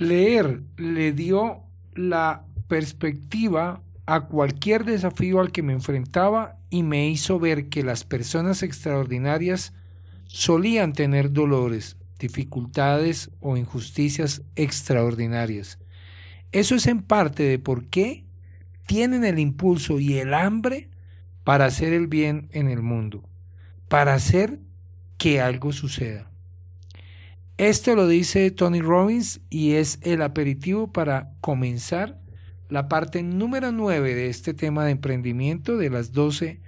Leer le dio la perspectiva a cualquier desafío al que me enfrentaba y me hizo ver que las personas extraordinarias solían tener dolores, dificultades o injusticias extraordinarias. Eso es en parte de por qué tienen el impulso y el hambre para hacer el bien en el mundo, para hacer que algo suceda. Esto lo dice Tony Robbins y es el aperitivo para comenzar la parte número 9 de este tema de emprendimiento, de las 12,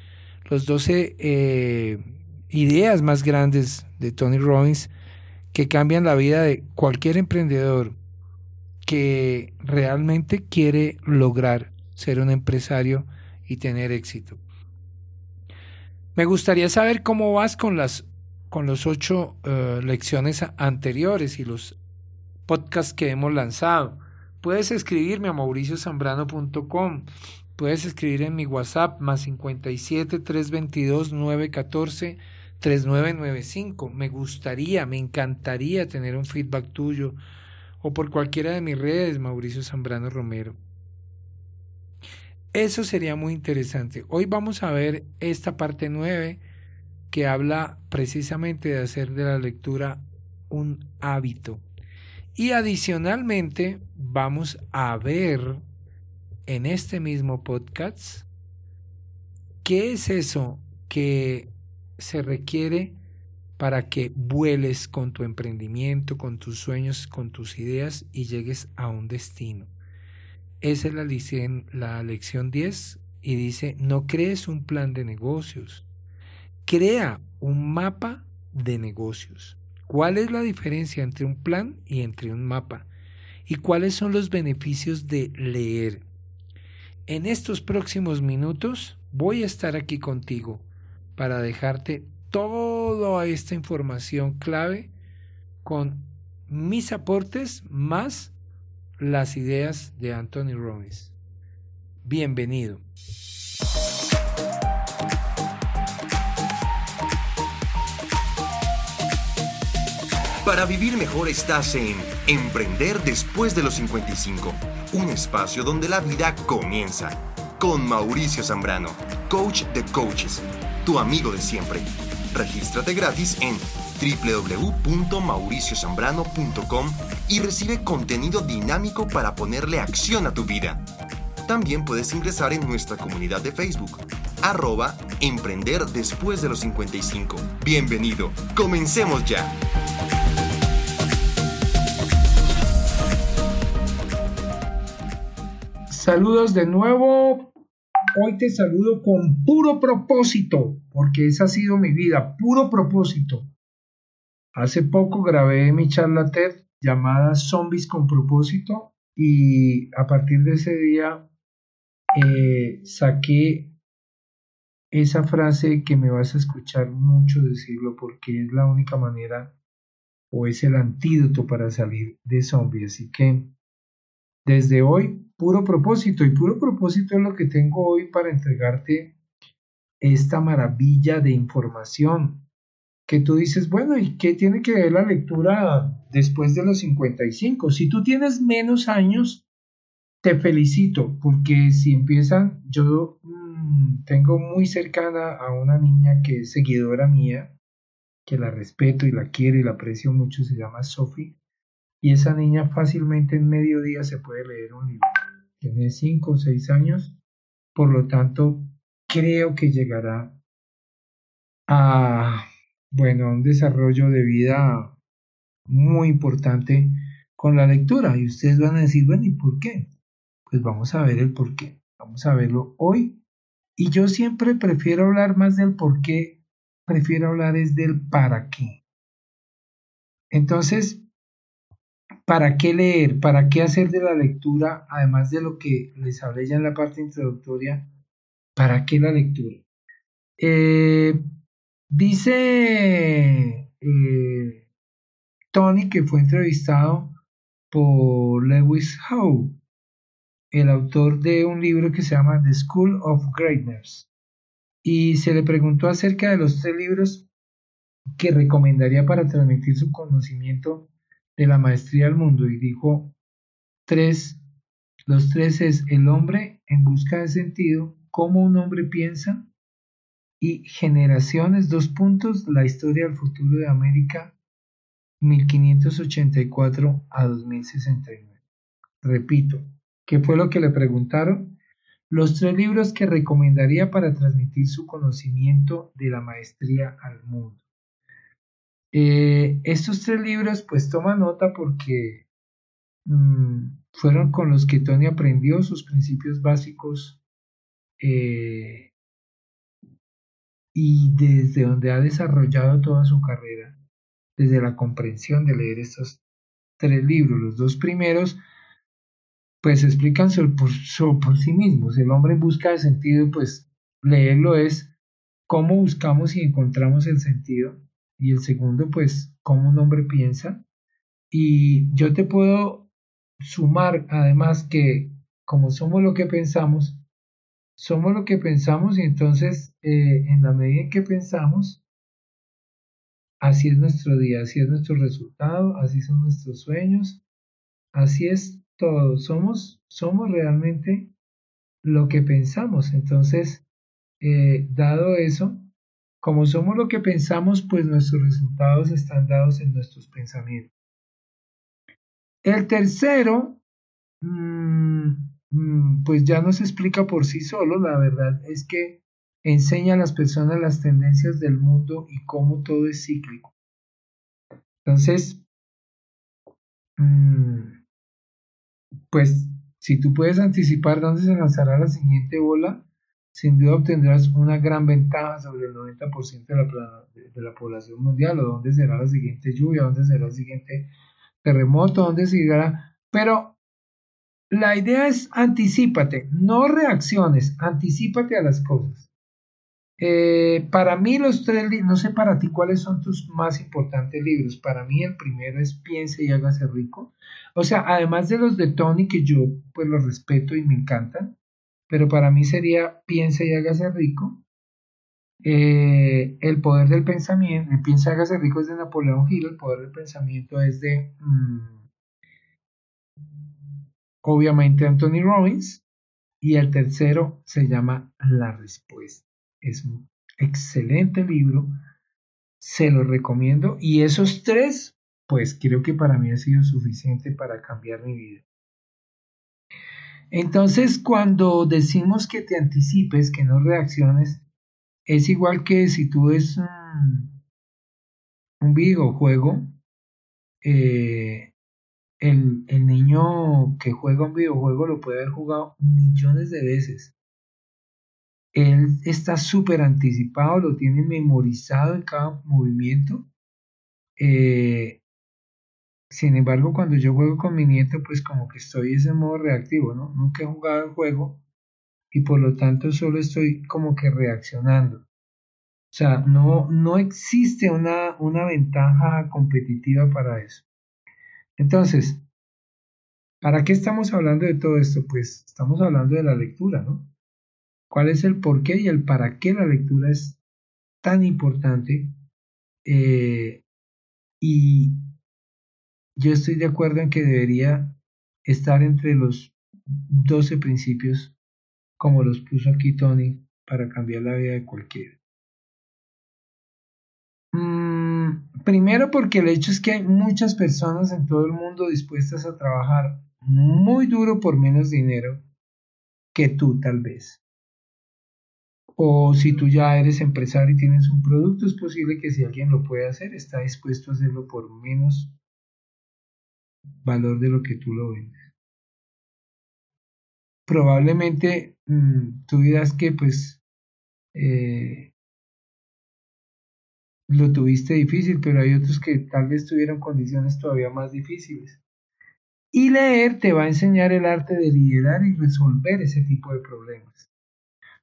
los 12 eh, ideas más grandes de Tony Robbins que cambian la vida de cualquier emprendedor que realmente quiere lograr ser un empresario y tener éxito. Me gustaría saber cómo vas con las con los ocho eh, lecciones anteriores y los podcasts que hemos lanzado. Puedes escribirme a mauriciosambrano.com. Puedes escribir en mi WhatsApp más 57 322 914 3995. Me gustaría, me encantaría tener un feedback tuyo o por cualquiera de mis redes, Mauricio Zambrano Romero. Eso sería muy interesante. Hoy vamos a ver esta parte 9 que habla precisamente de hacer de la lectura un hábito. Y adicionalmente vamos a ver en este mismo podcast qué es eso que se requiere para que vueles con tu emprendimiento, con tus sueños, con tus ideas y llegues a un destino. Esa es la, lección, la lección 10 y dice, no crees un plan de negocios, crea un mapa de negocios. ¿Cuál es la diferencia entre un plan y entre un mapa? ¿Y cuáles son los beneficios de leer? En estos próximos minutos voy a estar aquí contigo para dejarte toda esta información clave con mis aportes más las ideas de Anthony Robbins. Bienvenido. Para vivir mejor estás en Emprender después de los 55, un espacio donde la vida comienza. Con Mauricio Zambrano, coach de coaches, tu amigo de siempre. Regístrate gratis en www.mauriciozambrano.com y recibe contenido dinámico para ponerle acción a tu vida. También puedes ingresar en nuestra comunidad de Facebook, arroba Emprender después de los 55. Bienvenido, comencemos ya. Saludos de nuevo. Hoy te saludo con puro propósito, porque esa ha sido mi vida, puro propósito. Hace poco grabé mi charla TED llamada Zombies con propósito y a partir de ese día eh, saqué esa frase que me vas a escuchar mucho decirlo porque es la única manera o es el antídoto para salir de zombies. Así que desde hoy, puro propósito y puro propósito es lo que tengo hoy para entregarte esta maravilla de información que tú dices, bueno, ¿y qué tiene que ver la lectura después de los 55? Si tú tienes menos años, te felicito, porque si empiezan, yo mm, tengo muy cercana a una niña que es seguidora mía, que la respeto y la quiero y la aprecio mucho, se llama Sophie, y esa niña fácilmente en medio día se puede leer un libro. Tiene 5 o 6 años, por lo tanto, creo que llegará a bueno, un desarrollo de vida muy importante con la lectura. Y ustedes van a decir, bueno, ¿y por qué? Pues vamos a ver el por qué. Vamos a verlo hoy. Y yo siempre prefiero hablar más del por qué, prefiero hablar es del para qué. Entonces, ¿para qué leer? ¿Para qué hacer de la lectura, además de lo que les hablé ya en la parte introductoria? ¿Para qué la lectura? Eh, Dice eh, Tony que fue entrevistado por Lewis Howe, el autor de un libro que se llama The School of Greatness, y se le preguntó acerca de los tres libros que recomendaría para transmitir su conocimiento de la maestría al mundo y dijo tres, los tres es el hombre en busca de sentido, cómo un hombre piensa y generaciones, dos puntos, la historia del futuro de América 1584 a 2069. Repito, ¿qué fue lo que le preguntaron? Los tres libros que recomendaría para transmitir su conocimiento de la maestría al mundo. Eh, estos tres libros, pues toma nota porque mm, fueron con los que Tony aprendió sus principios básicos eh, y desde donde ha desarrollado toda su carrera, desde la comprensión de leer estos tres libros. Los dos primeros, pues explican por, sí mismos. El hombre busca de sentido, pues leerlo es cómo buscamos y encontramos el sentido y el segundo, pues, cómo un hombre piensa. Y yo te puedo sumar, además, que como somos lo que pensamos, somos lo que pensamos y entonces, eh, en la medida en que pensamos, así es nuestro día, así es nuestro resultado, así son nuestros sueños, así es todo. Somos, somos realmente lo que pensamos. Entonces, eh, dado eso, como somos lo que pensamos, pues nuestros resultados están dados en nuestros pensamientos. El tercero, mm, mm, pues ya nos explica por sí solo, la verdad es que enseña a las personas las tendencias del mundo y cómo todo es cíclico. Entonces, mm, pues si tú puedes anticipar dónde se lanzará la siguiente bola, sin duda obtendrás una gran ventaja sobre el 90% de la, de la población mundial, o dónde será la siguiente lluvia, dónde será el siguiente terremoto, dónde seguirá. Pero la idea es anticipate, no reacciones, anticipate a las cosas. Eh, para mí los tres, no sé para ti cuáles son tus más importantes libros. Para mí el primero es Piense y hágase rico. O sea, además de los de Tony que yo pues los respeto y me encantan, pero para mí sería piense y hágase rico. Eh, el poder del pensamiento, el piense y hágase rico es de Napoleón Hill, el poder del pensamiento es de, mm, obviamente, Anthony Robbins, y el tercero se llama La Respuesta. Es un excelente libro, se lo recomiendo, y esos tres, pues creo que para mí ha sido suficiente para cambiar mi vida. Entonces, cuando decimos que te anticipes, que no reacciones, es igual que si tú ves un, videojuego, eh, el, niño que juega un videojuego lo puede haber jugado millones de veces. Él está súper anticipado, lo tiene memorizado en cada movimiento. Eh, sin embargo, cuando yo juego con mi nieto, pues como que estoy en modo reactivo, ¿no? Nunca he jugado el juego y por lo tanto solo estoy como que reaccionando. O sea, no, no existe una, una ventaja competitiva para eso. Entonces, ¿para qué estamos hablando de todo esto? Pues estamos hablando de la lectura, ¿no? ¿Cuál es el por qué y el para qué la lectura es tan importante? Eh, y, yo estoy de acuerdo en que debería estar entre los 12 principios como los puso aquí Tony para cambiar la vida de cualquiera. Mm, primero porque el hecho es que hay muchas personas en todo el mundo dispuestas a trabajar muy duro por menos dinero que tú tal vez. O si tú ya eres empresario y tienes un producto, es posible que si alguien lo puede hacer, está dispuesto a hacerlo por menos valor de lo que tú lo vendes. Probablemente mm, tú dirás que pues eh, lo tuviste difícil, pero hay otros que tal vez tuvieron condiciones todavía más difíciles. Y leer te va a enseñar el arte de liderar y resolver ese tipo de problemas.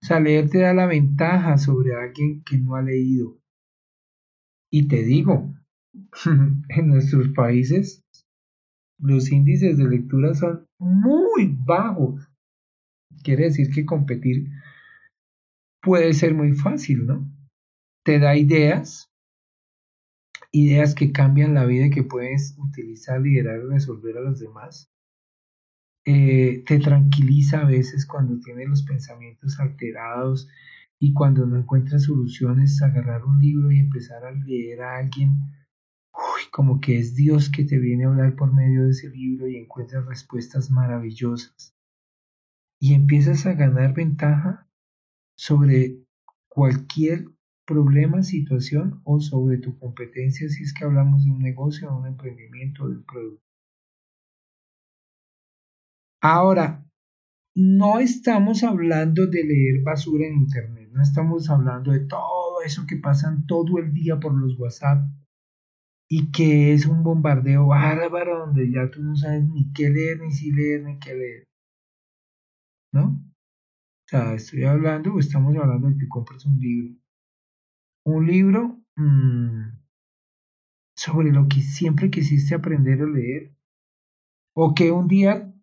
O sea, leer te da la ventaja sobre alguien que no ha leído. Y te digo, en nuestros países los índices de lectura son muy bajos. Quiere decir que competir puede ser muy fácil, ¿no? Te da ideas, ideas que cambian la vida y que puedes utilizar, liderar y resolver a los demás. eh, te tranquiliza a veces cuando tienes los pensamientos alterados y cuando no encuentras soluciones, agarrar un libro y empezar a leer a alguien, como que es Dios que te viene a hablar por medio de ese libro y encuentras respuestas maravillosas. Y empiezas a ganar ventaja sobre cualquier problema, situación o sobre tu competencia si es que hablamos de un negocio, de un emprendimiento, de un producto. Ahora, no estamos hablando de leer basura en Internet, no estamos hablando de todo eso que pasan todo el día por los WhatsApp y que es un bombardeo bárbaro donde ya tú no sabes ni qué leer, ni si leer, ni qué leer. ¿No? O sea, estoy hablando o estamos hablando de que compres un libro. Un libro mm, sobre lo que siempre quisiste aprender a leer. O que un día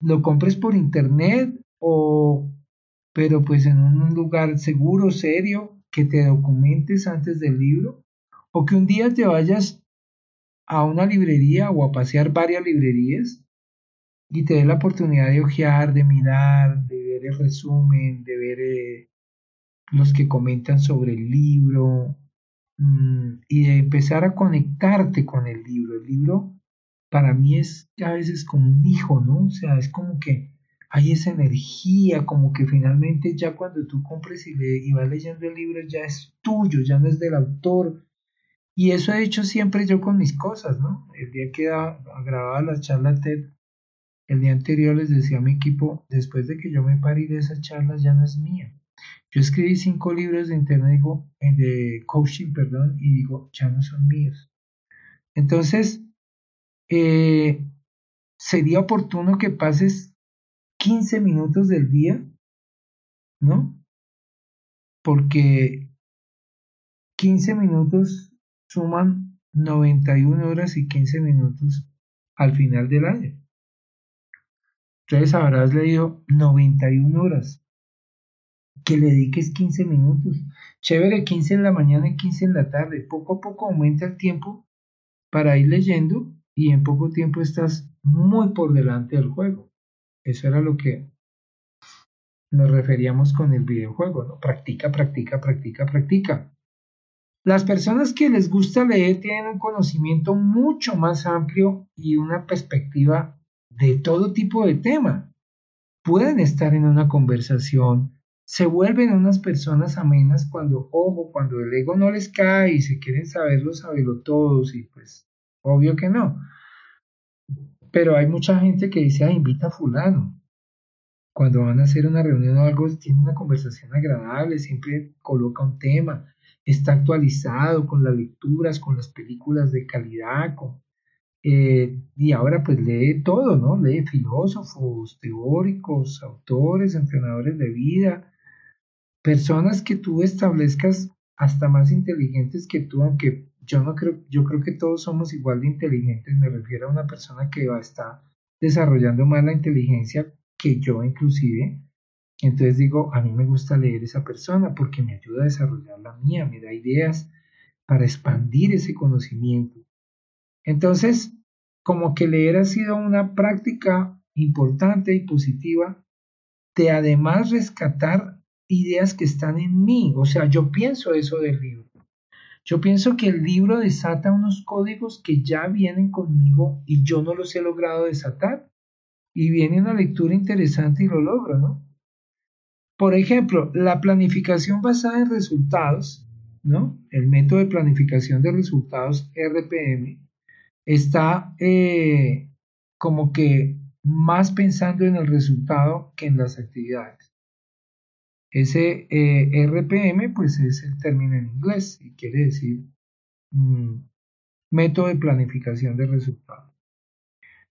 lo compres por internet o pero pues en un lugar seguro, serio, que te documentes antes del libro o que un día te vayas a una librería o a pasear varias librerías y te dé la oportunidad de ojear, de mirar, de ver el resumen, de ver eh, los que comentan sobre el libro mm, y de empezar a conectarte con el libro. El libro para mí es a veces como un hijo, ¿no? O sea, es como que hay esa energía, como que finalmente ya cuando tú compres y, le, y vas leyendo el libro ya es tuyo, ya no es del autor. Y eso he hecho siempre yo con mis cosas, ¿no? El día que grababa la charla TED, el día anterior les decía a mi equipo, después de que yo me parí de esa charla ya no es mía. Yo escribí cinco libros de internet, eh, de coaching, perdón, y digo, ya no son míos. Entonces, eh, sería oportuno que pases 15 minutos del día, ¿no? Porque 15 minutos suman 91 horas y 15 minutos al final del año. Entonces habrás leído 91 horas. Que le dediques 15 minutos. Chévere, 15 en la mañana y 15 en la tarde. Poco a poco aumenta el tiempo para ir leyendo y en poco tiempo estás muy por delante del juego. Eso era lo que nos referíamos con el videojuego, ¿no? Practica, practica, practica, practica. Las personas que les gusta leer tienen un conocimiento mucho más amplio y una perspectiva de todo tipo de tema. Pueden estar en una conversación, se vuelven unas personas amenas cuando, ojo, cuando el ego no les cae y se quieren saberlo, saberlo todos y pues Obvio que no. Pero hay mucha gente que dice, ah, invita a fulano. Cuando van a hacer una reunión o algo, tiene una conversación agradable, siempre coloca un tema, está actualizado con las lecturas, con las películas de calidad, eh, y ahora pues lee todo, ¿no? Lee filósofos, teóricos, autores, entrenadores de vida, personas que tú establezcas hasta más inteligentes que tú, aunque yo no creo, yo creo que todos somos igual de inteligentes, me refiero a una persona que va a estar desarrollando más la inteligencia que yo inclusive, entonces digo, a mí me gusta leer esa persona porque me ayuda a desarrollar la mía, me da ideas para expandir ese conocimiento. Entonces, como que leer ha sido una práctica importante y positiva de además rescatar ideas que están en mí, o sea, yo pienso eso del libro. Yo pienso que el libro desata unos códigos que ya vienen conmigo y yo no los he logrado desatar. Y viene una lectura interesante y lo logro, ¿no? Por ejemplo, la planificación basada en resultados, ¿no? El método de planificación de resultados RPM está eh, como que más pensando en el resultado que en las actividades. Ese eh, RPM pues es el término en inglés y quiere decir mm, método de planificación de resultados.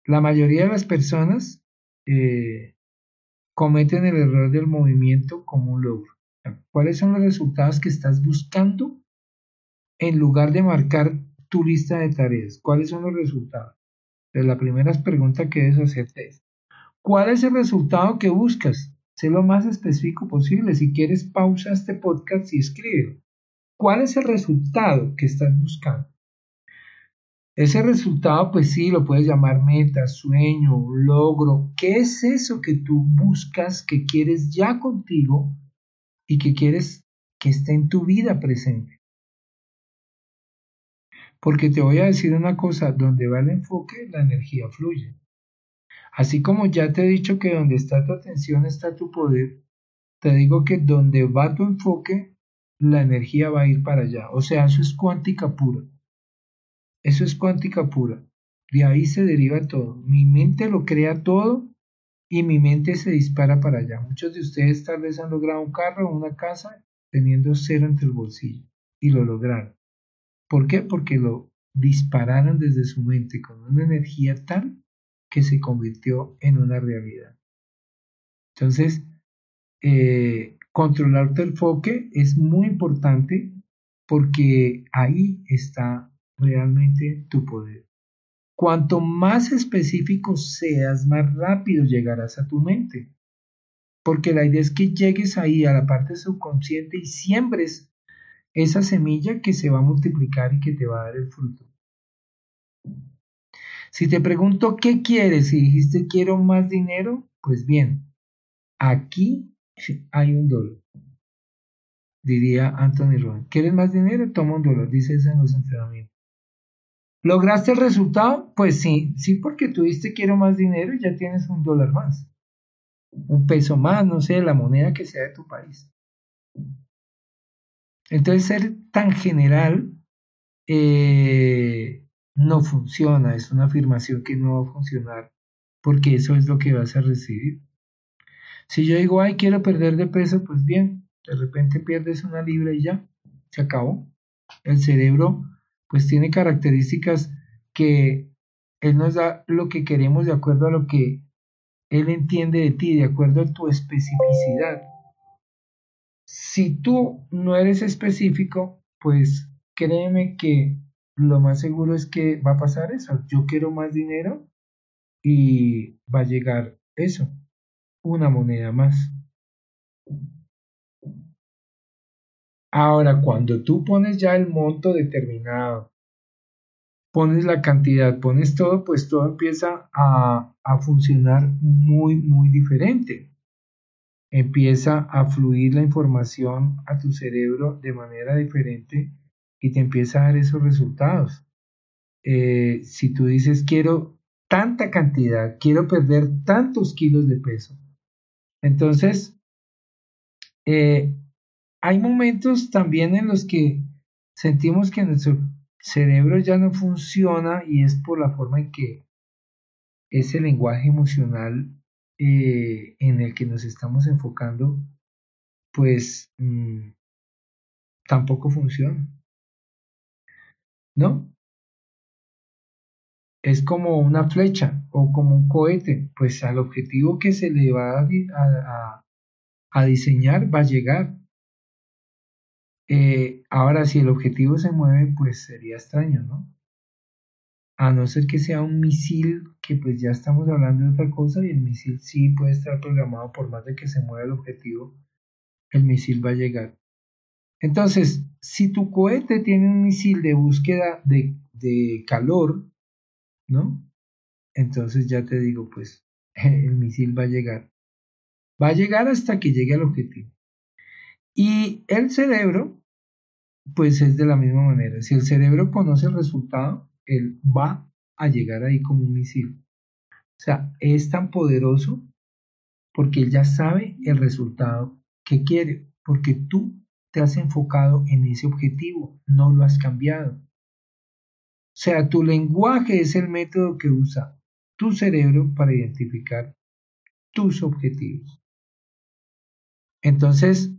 La mayoría de las personas eh, cometen el error del movimiento como un logro. ¿Cuáles son los resultados que estás buscando en lugar de marcar tu lista de tareas? ¿Cuáles son los resultados? Entonces, la primera pregunta que debes hacerte es, ¿cuál es el resultado que buscas? Sé lo más específico posible. Si quieres, pausa este podcast y escribe. ¿Cuál es el resultado que estás buscando? Ese resultado, pues sí, lo puedes llamar meta, sueño, logro. ¿Qué es eso que tú buscas, que quieres ya contigo y que quieres que esté en tu vida presente? Porque te voy a decir una cosa, donde va el enfoque, la energía fluye. Así como ya te he dicho que donde está tu atención está tu poder, te digo que donde va tu enfoque, la energía va a ir para allá. O sea, eso es cuántica pura. Eso es cuántica pura. De ahí se deriva todo. Mi mente lo crea todo y mi mente se dispara para allá. Muchos de ustedes tal vez han logrado un carro o una casa teniendo cero entre el bolsillo y lo lograron. ¿Por qué? Porque lo dispararon desde su mente con una energía tal que se convirtió en una realidad. Entonces, eh, controlar tu enfoque es muy importante porque ahí está realmente tu poder. Cuanto más específico seas, más rápido llegarás a tu mente. Porque la idea es que llegues ahí a la parte subconsciente y siembres esa semilla que se va a multiplicar y que te va a dar el fruto. Si te pregunto qué quieres y dijiste quiero más dinero, pues bien, aquí hay un dólar. Diría Anthony Robbins. ¿Quieres más dinero? Toma un dólar, dice eso en los entrenamientos. ¿Lograste el resultado? Pues sí, sí, porque tuviste quiero más dinero y ya tienes un dólar más. Un peso más, no sé, la moneda que sea de tu país. Entonces ser tan general eh, no funciona, es una afirmación que no va a funcionar porque eso es lo que vas a recibir. Si yo digo, ay, quiero perder de peso, pues bien, de repente pierdes una libra y ya, se acabó. El cerebro pues tiene características que Él nos da lo que queremos de acuerdo a lo que Él entiende de ti, de acuerdo a tu especificidad. Si tú no eres específico, pues créeme que lo más seguro es que va a pasar eso. Yo quiero más dinero y va a llegar eso, una moneda más. Ahora, cuando tú pones ya el monto determinado, pones la cantidad, pones todo, pues todo empieza a, a funcionar muy, muy diferente. Empieza a fluir la información a tu cerebro de manera diferente y te empieza a dar esos resultados. Eh, si tú dices quiero tanta cantidad, quiero perder tantos kilos de peso, entonces eh, hay momentos también en los que sentimos que nuestro cerebro ya no funciona y es por la forma en que ese lenguaje emocional eh, en el que nos estamos enfocando, pues mm, tampoco funciona. ¿No? Es como una flecha o como un cohete, pues al objetivo que se le va a diseñar va a llegar, eh, ahora, si el objetivo se mueve, pues sería extraño, ¿no? A no ser que sea un misil, que pues ya estamos hablando de otra cosa y el misil sí puede estar programado por más de que se mueva el objetivo, el misil va a llegar. Entonces, si tu cohete tiene un misil de búsqueda de, de calor, ¿no? Entonces ya te digo, pues el misil va a llegar. Va a llegar hasta que llegue al objetivo. Y el cerebro, pues es de la misma manera. Si el cerebro conoce el resultado, él va a llegar ahí como un misil. O sea, es tan poderoso porque él ya sabe el resultado que quiere, porque tú te has enfocado en ese objetivo, no lo has cambiado. O sea, tu lenguaje es el método que usa tu cerebro para identificar tus objetivos. Entonces,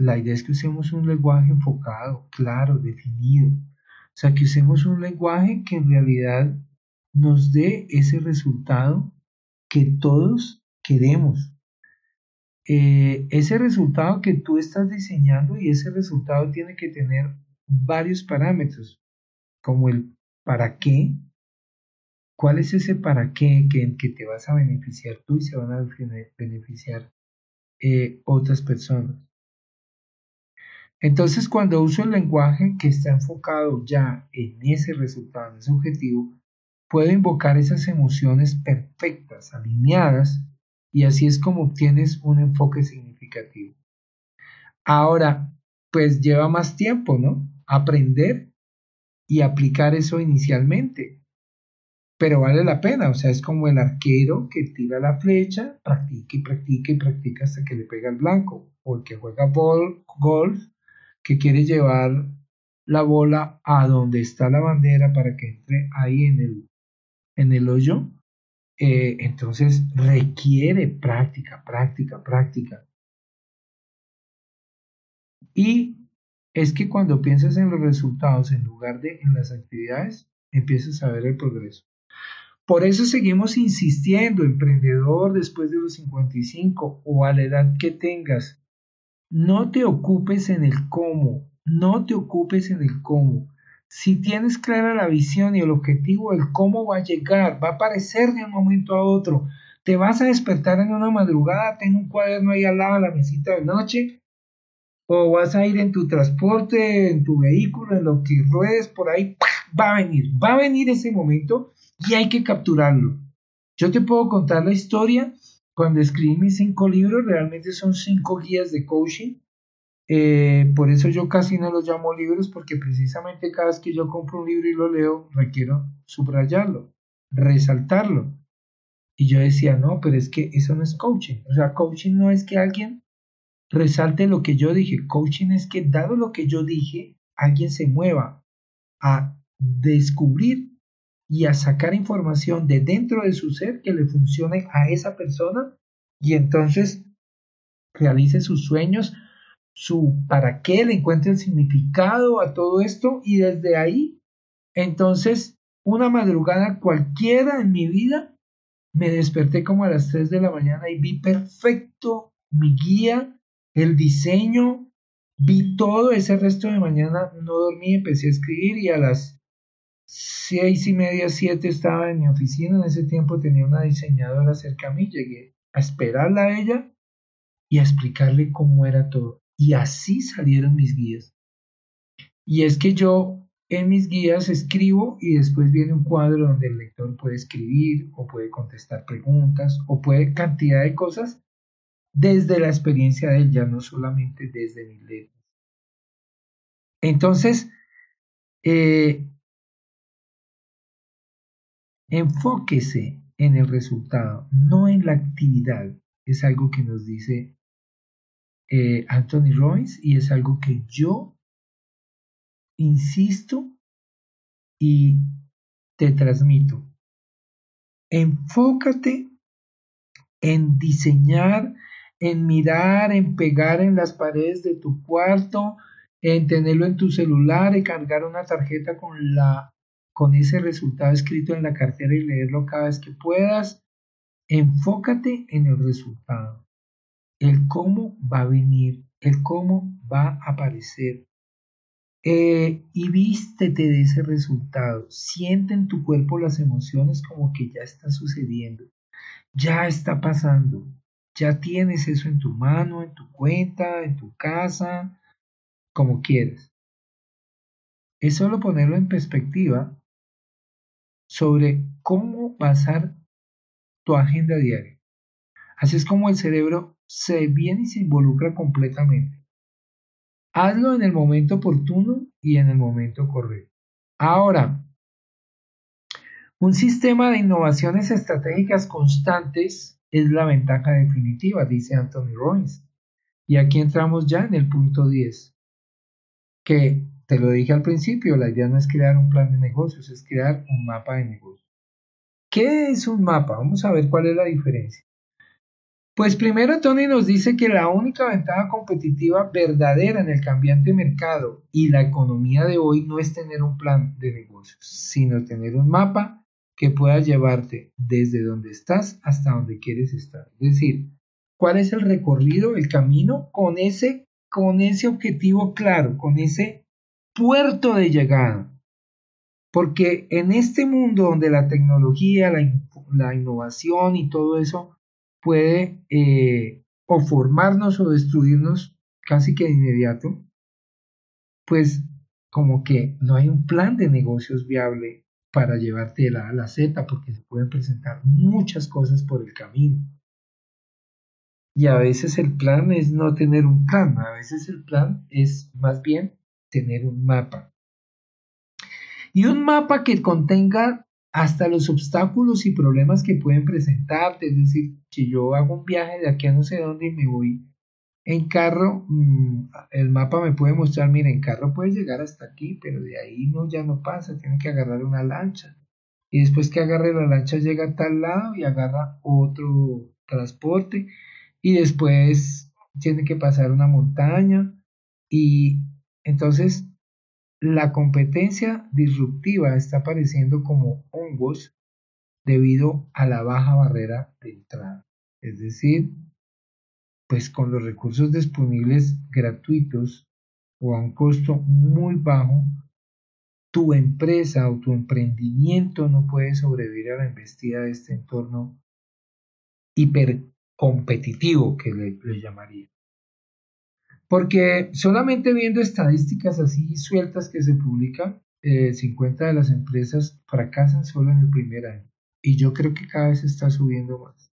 la idea es que usemos un lenguaje enfocado, claro, definido. O sea, que usemos un lenguaje que en realidad nos dé ese resultado que todos queremos. Eh, ese resultado que tú estás diseñando y ese resultado tiene que tener varios parámetros, como el para qué, cuál es ese para qué que, que te vas a beneficiar tú y se van a beneficiar eh, otras personas. Entonces, cuando uso el lenguaje que está enfocado ya en ese resultado, en ese objetivo, puedo invocar esas emociones perfectas, alineadas, y así es como obtienes un enfoque significativo. Ahora, pues lleva más tiempo, ¿no? Aprender y aplicar eso inicialmente. Pero vale la pena, o sea, es como el arquero que tira la flecha, practica y practica y practica hasta que le pega el blanco, o el que juega golf, que quiere llevar la bola a donde está la bandera para que entre ahí en el, en el hoyo, eh, entonces requiere práctica, práctica, práctica. Y es que cuando piensas en los resultados en lugar de en las actividades, empiezas a ver el progreso. Por eso seguimos insistiendo, emprendedor después de los 55 o a la edad que tengas, no te ocupes en el cómo, no te ocupes en el cómo. Si tienes clara la visión y el objetivo, el cómo va a llegar, va a aparecer de un momento a otro. Te vas a despertar en una madrugada, ten un cuaderno ahí al lado de la mesita de noche, o vas a ir en tu transporte, en tu vehículo, en lo que ruedes por ahí, va a venir, va a venir ese momento y hay que capturarlo. Yo te puedo contar la historia. Cuando escribí mis cinco libros, realmente son cinco guías de coaching. Eh, por eso yo casi no los llamo libros, porque precisamente cada vez que yo compro un libro y lo leo, requiero subrayarlo, resaltarlo. Y yo decía, no, pero es que eso no es coaching. O sea, coaching no es que alguien resalte lo que yo dije. Coaching es que, dado lo que yo dije, alguien se mueva a descubrir y a sacar información de dentro de su ser que le funcione a esa persona y entonces realice sus sueños, su para qué, le encuentre significado a todo esto y desde ahí, entonces, una madrugada cualquiera en mi vida, me desperté como a las 3 de la mañana y vi perfecto mi guía, el diseño, vi todo ese resto de mañana, no dormí, empecé a escribir y a las seis y media, siete estaba en mi oficina. En ese tiempo tenía una diseñadora cerca a mí. Llegué a esperarla a ella y a explicarle cómo era todo. Y así salieron mis guías. Y es que yo en mis guías escribo y después viene un cuadro donde el lector puede escribir o puede contestar preguntas o puede cantidad de cosas desde la experiencia de él, ya no solamente desde mis letras. Entonces, eh, Enfóquese en el resultado, no en la actividad. Es algo que nos dice eh, Anthony Robbins y es algo que yo insisto y te transmito. Enfócate en diseñar, en mirar, en pegar en las paredes de tu cuarto, en tenerlo en tu celular y cargar una tarjeta con la con ese resultado escrito en la cartera y leerlo cada vez que puedas. Enfócate en el resultado, el cómo va a venir, el cómo va a aparecer. Eh, y vístete de ese resultado. Siente en tu cuerpo las emociones como que ya está sucediendo, ya está pasando, ya tienes eso en tu mano, en tu cuenta, en tu casa, como quieras. Es solo ponerlo en perspectiva sobre cómo basar tu agenda diaria. Así es como el cerebro se viene y se involucra completamente. Hazlo en el momento oportuno y en el momento correcto. Ahora, un sistema de innovaciones estratégicas constantes es la ventaja definitiva, dice Anthony Robbins. Y aquí entramos ya en el punto 10, que te lo dije al principio, la idea no es crear un plan de negocios, es crear un mapa de negocios. ¿Qué es un mapa? Vamos a ver cuál es la diferencia. Pues primero Tony nos dice que la única ventaja competitiva verdadera en el cambiante mercado y la economía de hoy no es tener un plan de negocios, sino tener un mapa que pueda llevarte desde donde estás hasta donde quieres estar. Es decir, cuál es el recorrido, el camino con ese, con ese objetivo claro, con ese puerto de llegada. Porque en este mundo donde la tecnología, la, innovación y todo eso puede eh, o formarnos o destruirnos casi que de inmediato, pues como que no hay un plan de negocios viable para llevarte de la A a la Z, porque se pueden presentar muchas cosas por el camino. Y a veces el plan es no tener un plan, a veces el plan es más bien tener un mapa. Y un mapa que contenga hasta los obstáculos y problemas que pueden presentarte, es decir, si yo hago un viaje de aquí a no sé dónde y me voy en carro, mm, el mapa me puede mostrar, mira, en carro puedes llegar hasta aquí, pero de ahí no, ya no pasa, tiene que agarrar una lancha. Y después que agarre la lancha llega a tal lado y agarra otro transporte y después tiene que pasar una montaña y entonces la competencia disruptiva está apareciendo como hongos debido a la baja barrera de entrada. Es decir, pues con los recursos disponibles gratuitos o a un costo muy bajo, tu empresa o tu emprendimiento no puede sobrevivir a la embestida de este entorno hipercompetitivo que le, le llamaría. Porque solamente viendo estadísticas así sueltas que se publican, 50 eh, de las empresas fracasan solo en el primer año. Y yo creo que cada vez está subiendo más.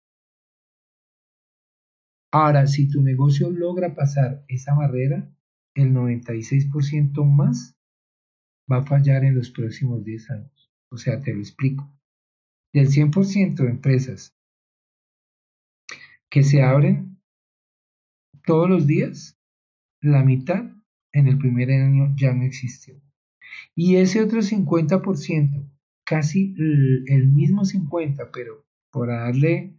Ahora, si tu negocio logra pasar esa barrera, el 96% más va a fallar en los próximos 10 años. O sea, te lo explico. Del 100% de empresas que se abren todos los días, la mitad en el primer año ya no existió. Y ese otro 50%, casi el mismo 50%, pero por darle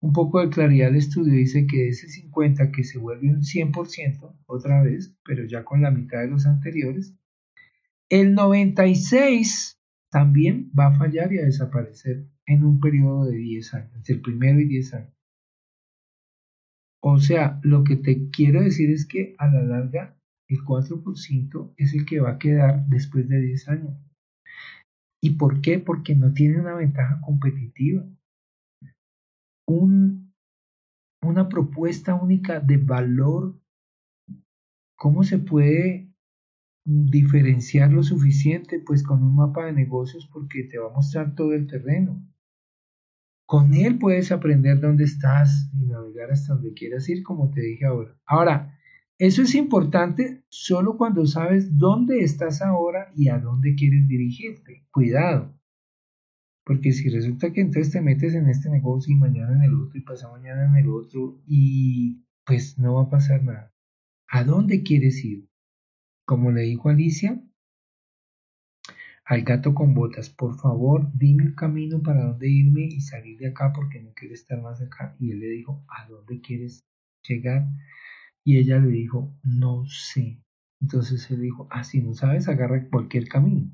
un poco de claridad al estudio, dice que ese 50% que se vuelve un 100% otra vez, pero ya con la mitad de los anteriores, el 96% también va a fallar y a desaparecer en un periodo de 10 años, entre el primero y 10 años. O sea, lo que te quiero decir es que a la larga el 4% es el que va a quedar después de 10 años. ¿Y por qué? Porque no tiene una ventaja competitiva. una propuesta única de valor. ¿Cómo se puede diferenciar lo suficiente? Pues con un mapa de negocios porque te va a mostrar todo el terreno. Con él puedes aprender dónde estás y navegar hasta donde quieras ir, como te dije ahora. Ahora, eso es importante solo cuando sabes dónde estás ahora y a dónde quieres dirigirte. Cuidado. Porque si resulta que entonces te metes en este negocio y mañana en el otro y pasado mañana en el otro y pues no va a pasar nada. ¿A dónde quieres ir? Como le dijo Alicia, al gato con botas, por favor, dime un camino para dónde irme y salir de acá porque no quiero estar más acá. Y él le dijo, ¿a dónde quieres llegar? Y ella le dijo, no sé. Entonces él dijo, ah, si no sabes, agarra cualquier camino.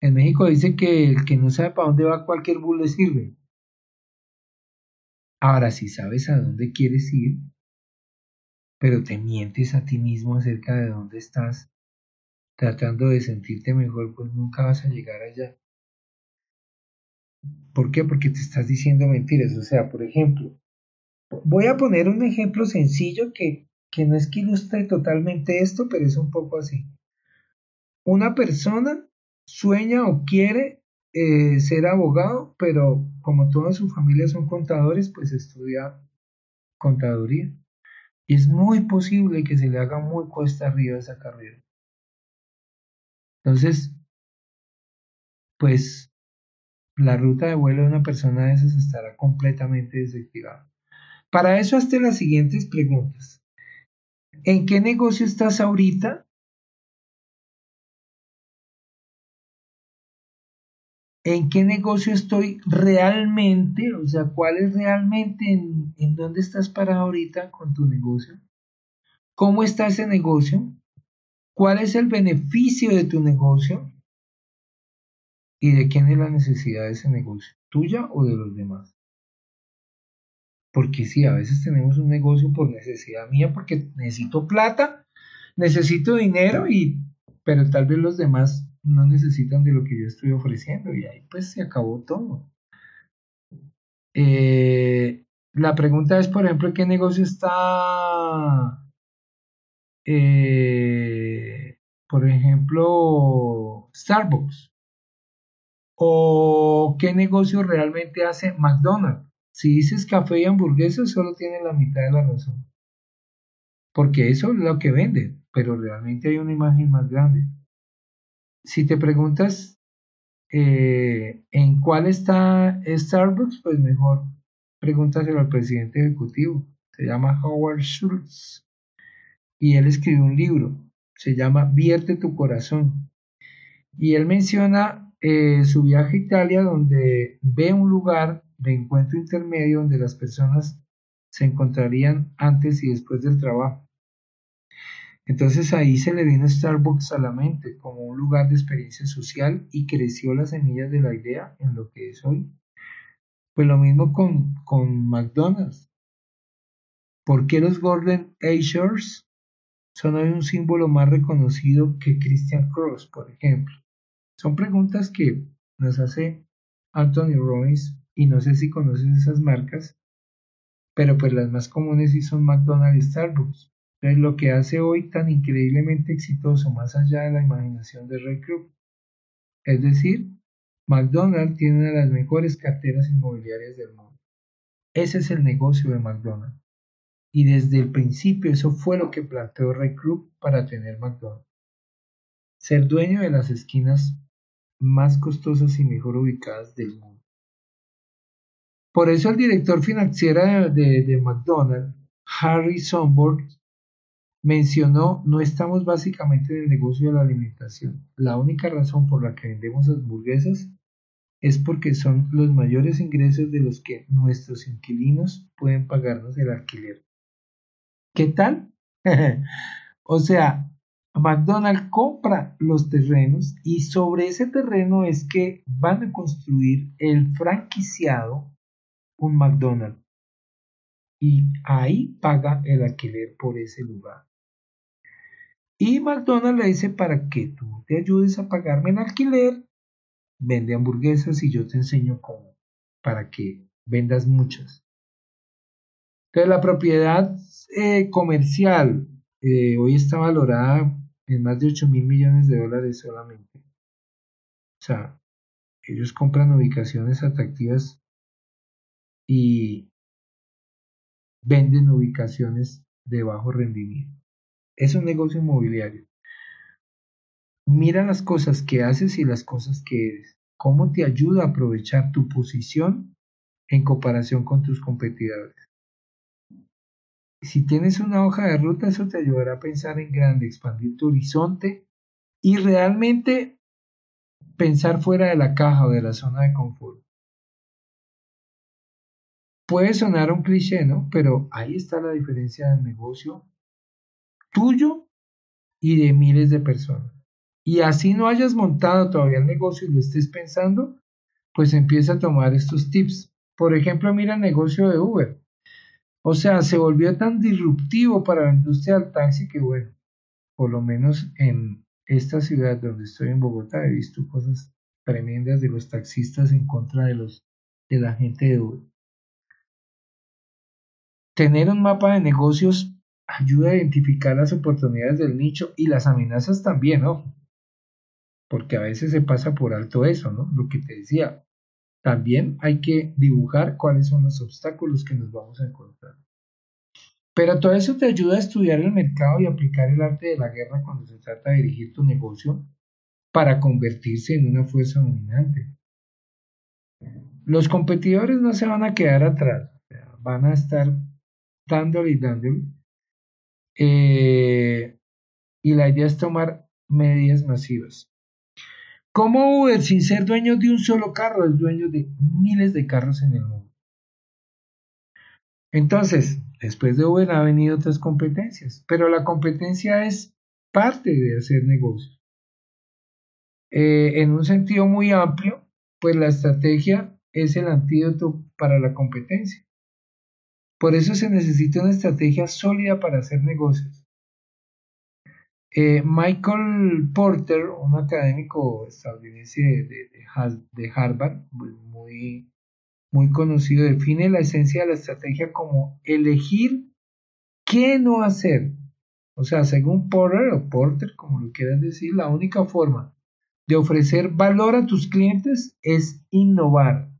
En México dice que el que no sabe para dónde va, cualquier bus le sirve. Ahora, si sabes a dónde quieres ir, pero te mientes a ti mismo acerca de dónde estás, tratando de sentirte mejor, pues nunca vas a llegar allá. ¿Por qué? Porque te estás diciendo mentiras. O sea, por ejemplo, voy a poner un ejemplo sencillo que, que no es que ilustre totalmente esto, pero es un poco así. Una persona sueña o quiere eh, ser abogado, pero como toda su familia son contadores, pues estudia contaduría. Y es muy posible que se le haga muy cuesta arriba esa carrera. Entonces, pues la ruta de vuelo de una persona de esas estará completamente desactivada. Para eso, hazte las siguientes preguntas. ¿En qué negocio estás ahorita? ¿En qué negocio estoy realmente? O sea, ¿cuál es realmente en, en dónde estás parado ahorita con tu negocio? ¿Cómo está ese negocio? ¿Cuál es el beneficio de tu negocio? ¿Y de quién es la necesidad de ese negocio? ¿Tuya o de los demás? Porque sí, a veces tenemos un negocio por necesidad mía, porque necesito plata, necesito dinero, y, pero tal vez los demás no necesitan de lo que yo estoy ofreciendo y ahí pues se acabó todo. Eh, la pregunta es, por ejemplo, ¿qué negocio está eh, por ejemplo, Starbucks. ¿O qué negocio realmente hace McDonald's? Si dices café y hamburguesas, solo tiene la mitad de la razón. Porque eso es lo que vende, pero realmente hay una imagen más grande. Si te preguntas eh, en cuál está Starbucks, pues mejor pregúntaselo al presidente ejecutivo. Se llama Howard Schultz. Y él escribió un libro. Se llama Vierte tu corazón. Y él menciona eh, su viaje a Italia donde ve un lugar de encuentro intermedio donde las personas se encontrarían antes y después del trabajo. Entonces ahí se le vino Starbucks a la mente como un lugar de experiencia social y creció las semillas de la idea en lo que es hoy. Pues lo mismo con, con McDonald's. ¿Por qué los Golden Ashers son hoy un símbolo más reconocido que Christian Cross, por ejemplo? Son preguntas que nos hace Anthony Robbins y no sé si conoces esas marcas, pero pues las más comunes sí son McDonald's y Starbucks. Entonces lo que hace hoy tan increíblemente exitoso más allá de la imaginación de Ray Kroc. Es decir, McDonald's tiene una de las mejores carteras inmobiliarias del mundo. Ese es el negocio de McDonald's. Y desde el principio eso fue lo que planteó Ray Kroc para tener McDonald's. Ser dueño de las esquinas más costosas y mejor ubicadas del mundo. Por eso el director financiero de, McDonald's, Harry Sonborg, mencionó, no estamos básicamente en el negocio de la alimentación. La única razón por la que vendemos hamburguesas es porque son los mayores ingresos de los que nuestros inquilinos pueden pagarnos el alquiler. ¿Qué tal? o sea, McDonald's compra los terrenos y sobre ese terreno es que van a construir el franquiciado un McDonald's y ahí paga el alquiler por ese lugar. Y McDonald's le dice para que tú te ayudes a pagarme el alquiler, vende hamburguesas y yo te enseño cómo, para que vendas muchas. Entonces la propiedad eh, comercial eh, hoy está valorada en más de 8 mil millones de dólares solamente. O sea, ellos compran ubicaciones atractivas y venden ubicaciones de bajo rendimiento. Es un negocio inmobiliario. Mira las cosas que haces y las cosas que eres. ¿Cómo te ayuda a aprovechar tu posición en comparación con tus competidores? Si tienes una hoja de ruta, eso te ayudará a pensar en grande, expandir tu horizonte y realmente pensar fuera de la caja o de la zona de confort. Puede sonar un cliché, ¿no? Pero ahí está la diferencia del negocio tuyo y de miles de personas. Y así no hayas montado todavía el negocio y lo estés pensando, pues empieza a tomar estos tips. Por ejemplo, mira el negocio de Uber. O sea, se volvió tan disruptivo para la industria del taxi que, bueno, por lo menos en esta ciudad donde estoy en Bogotá he visto cosas tremendas de los taxistas en contra de los de la gente de Uber. Tener un mapa de negocios ayuda a identificar las oportunidades del nicho y las amenazas también, ¿no? Porque a veces se pasa por alto eso, ¿no? Lo que te decía, también hay que dibujar cuáles son los obstáculos que nos vamos a encontrar. Pero todo eso te ayuda a estudiar el mercado y aplicar el arte de la guerra cuando se trata de dirigir tu negocio para convertirse en una fuerza dominante. Los competidores no se van a quedar atrás, van a estar dándole y dándole. Eh, y la idea es tomar medidas masivas. ¿Cómo Uber, sin ser dueño de un solo carro, es dueño de miles de carros en el mundo? Entonces, después de Uber ha venido otras competencias, pero la competencia es parte de hacer negocios. Eh, en un sentido muy amplio, pues la estrategia es el antídoto para la competencia. Por eso se necesita una estrategia sólida para hacer negocios. Eh, Michael Porter, un académico estadounidense de, Harvard, muy, muy conocido, define la esencia de la estrategia como elegir qué no hacer O sea, según Porter o Porter, como lo quieras decir, la única forma de ofrecer valor a tus clientes es innovar.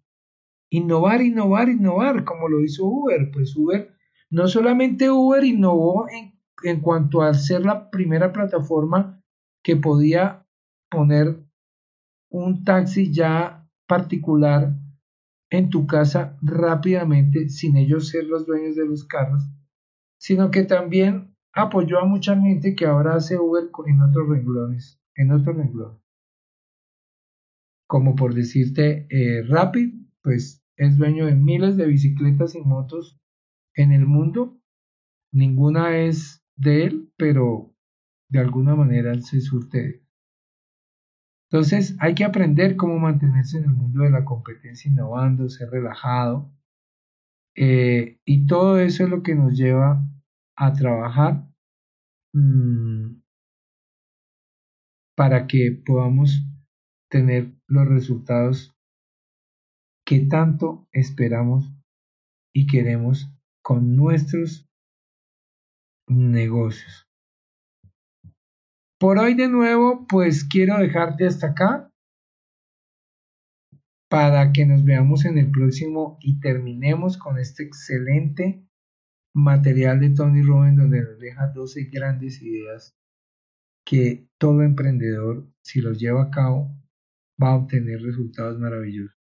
Innovar, innovar, innovar, como lo hizo Uber. Pues Uber, no solamente Uber innovó en, en cuanto a ser la primera plataforma que podía poner un taxi ya particular en tu casa rápidamente sin ellos ser los dueños de los carros, sino que también apoyó a mucha gente que ahora hace Uber en otros renglones, en otros renglones. Como por decirte, eh, Rapid, pues es dueño de miles de bicicletas y motos en el mundo. Ninguna es de él, pero de alguna manera él se surte entonces hay que aprender cómo mantenerse en el mundo de la competencia innovando, ser relajado. Eh, y todo eso es lo que nos lleva a trabajar mm, para que podamos tener los resultados que tanto esperamos y queremos con nuestros negocios. Por hoy de nuevo, pues quiero dejarte hasta acá para que nos veamos en el próximo y terminemos con este excelente material de Tony Robbins donde nos deja 12 grandes ideas que todo emprendedor, si los lleva a cabo, va a obtener resultados maravillosos.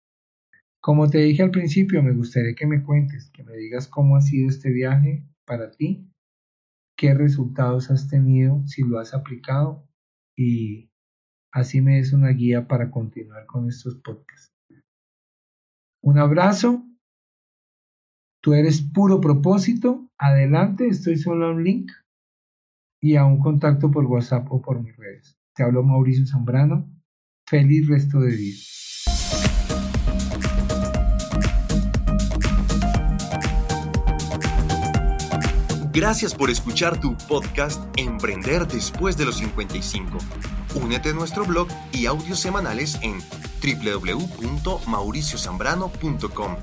Como te dije al principio, me gustaría que me cuentes, que me digas cómo ha sido este viaje para ti qué resultados has tenido, si lo has aplicado y así me des una guía para continuar con estos podcasts. Un abrazo. Tú eres puro propósito. Adelante, estoy solo a un link y a un contacto por WhatsApp o por mis redes. Te hablo Mauricio Zambrano. Feliz resto de día. Gracias por escuchar tu podcast Emprender después de los 55. Únete a nuestro blog y audios semanales en www.mauriciozambrano.com.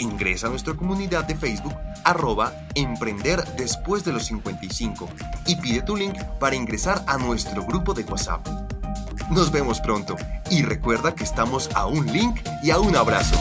Ingresa a nuestra comunidad de Facebook arroba Emprender después de los 55 y pide tu link para ingresar a nuestro grupo de WhatsApp. Nos vemos pronto y recuerda que estamos a un link y a un abrazo.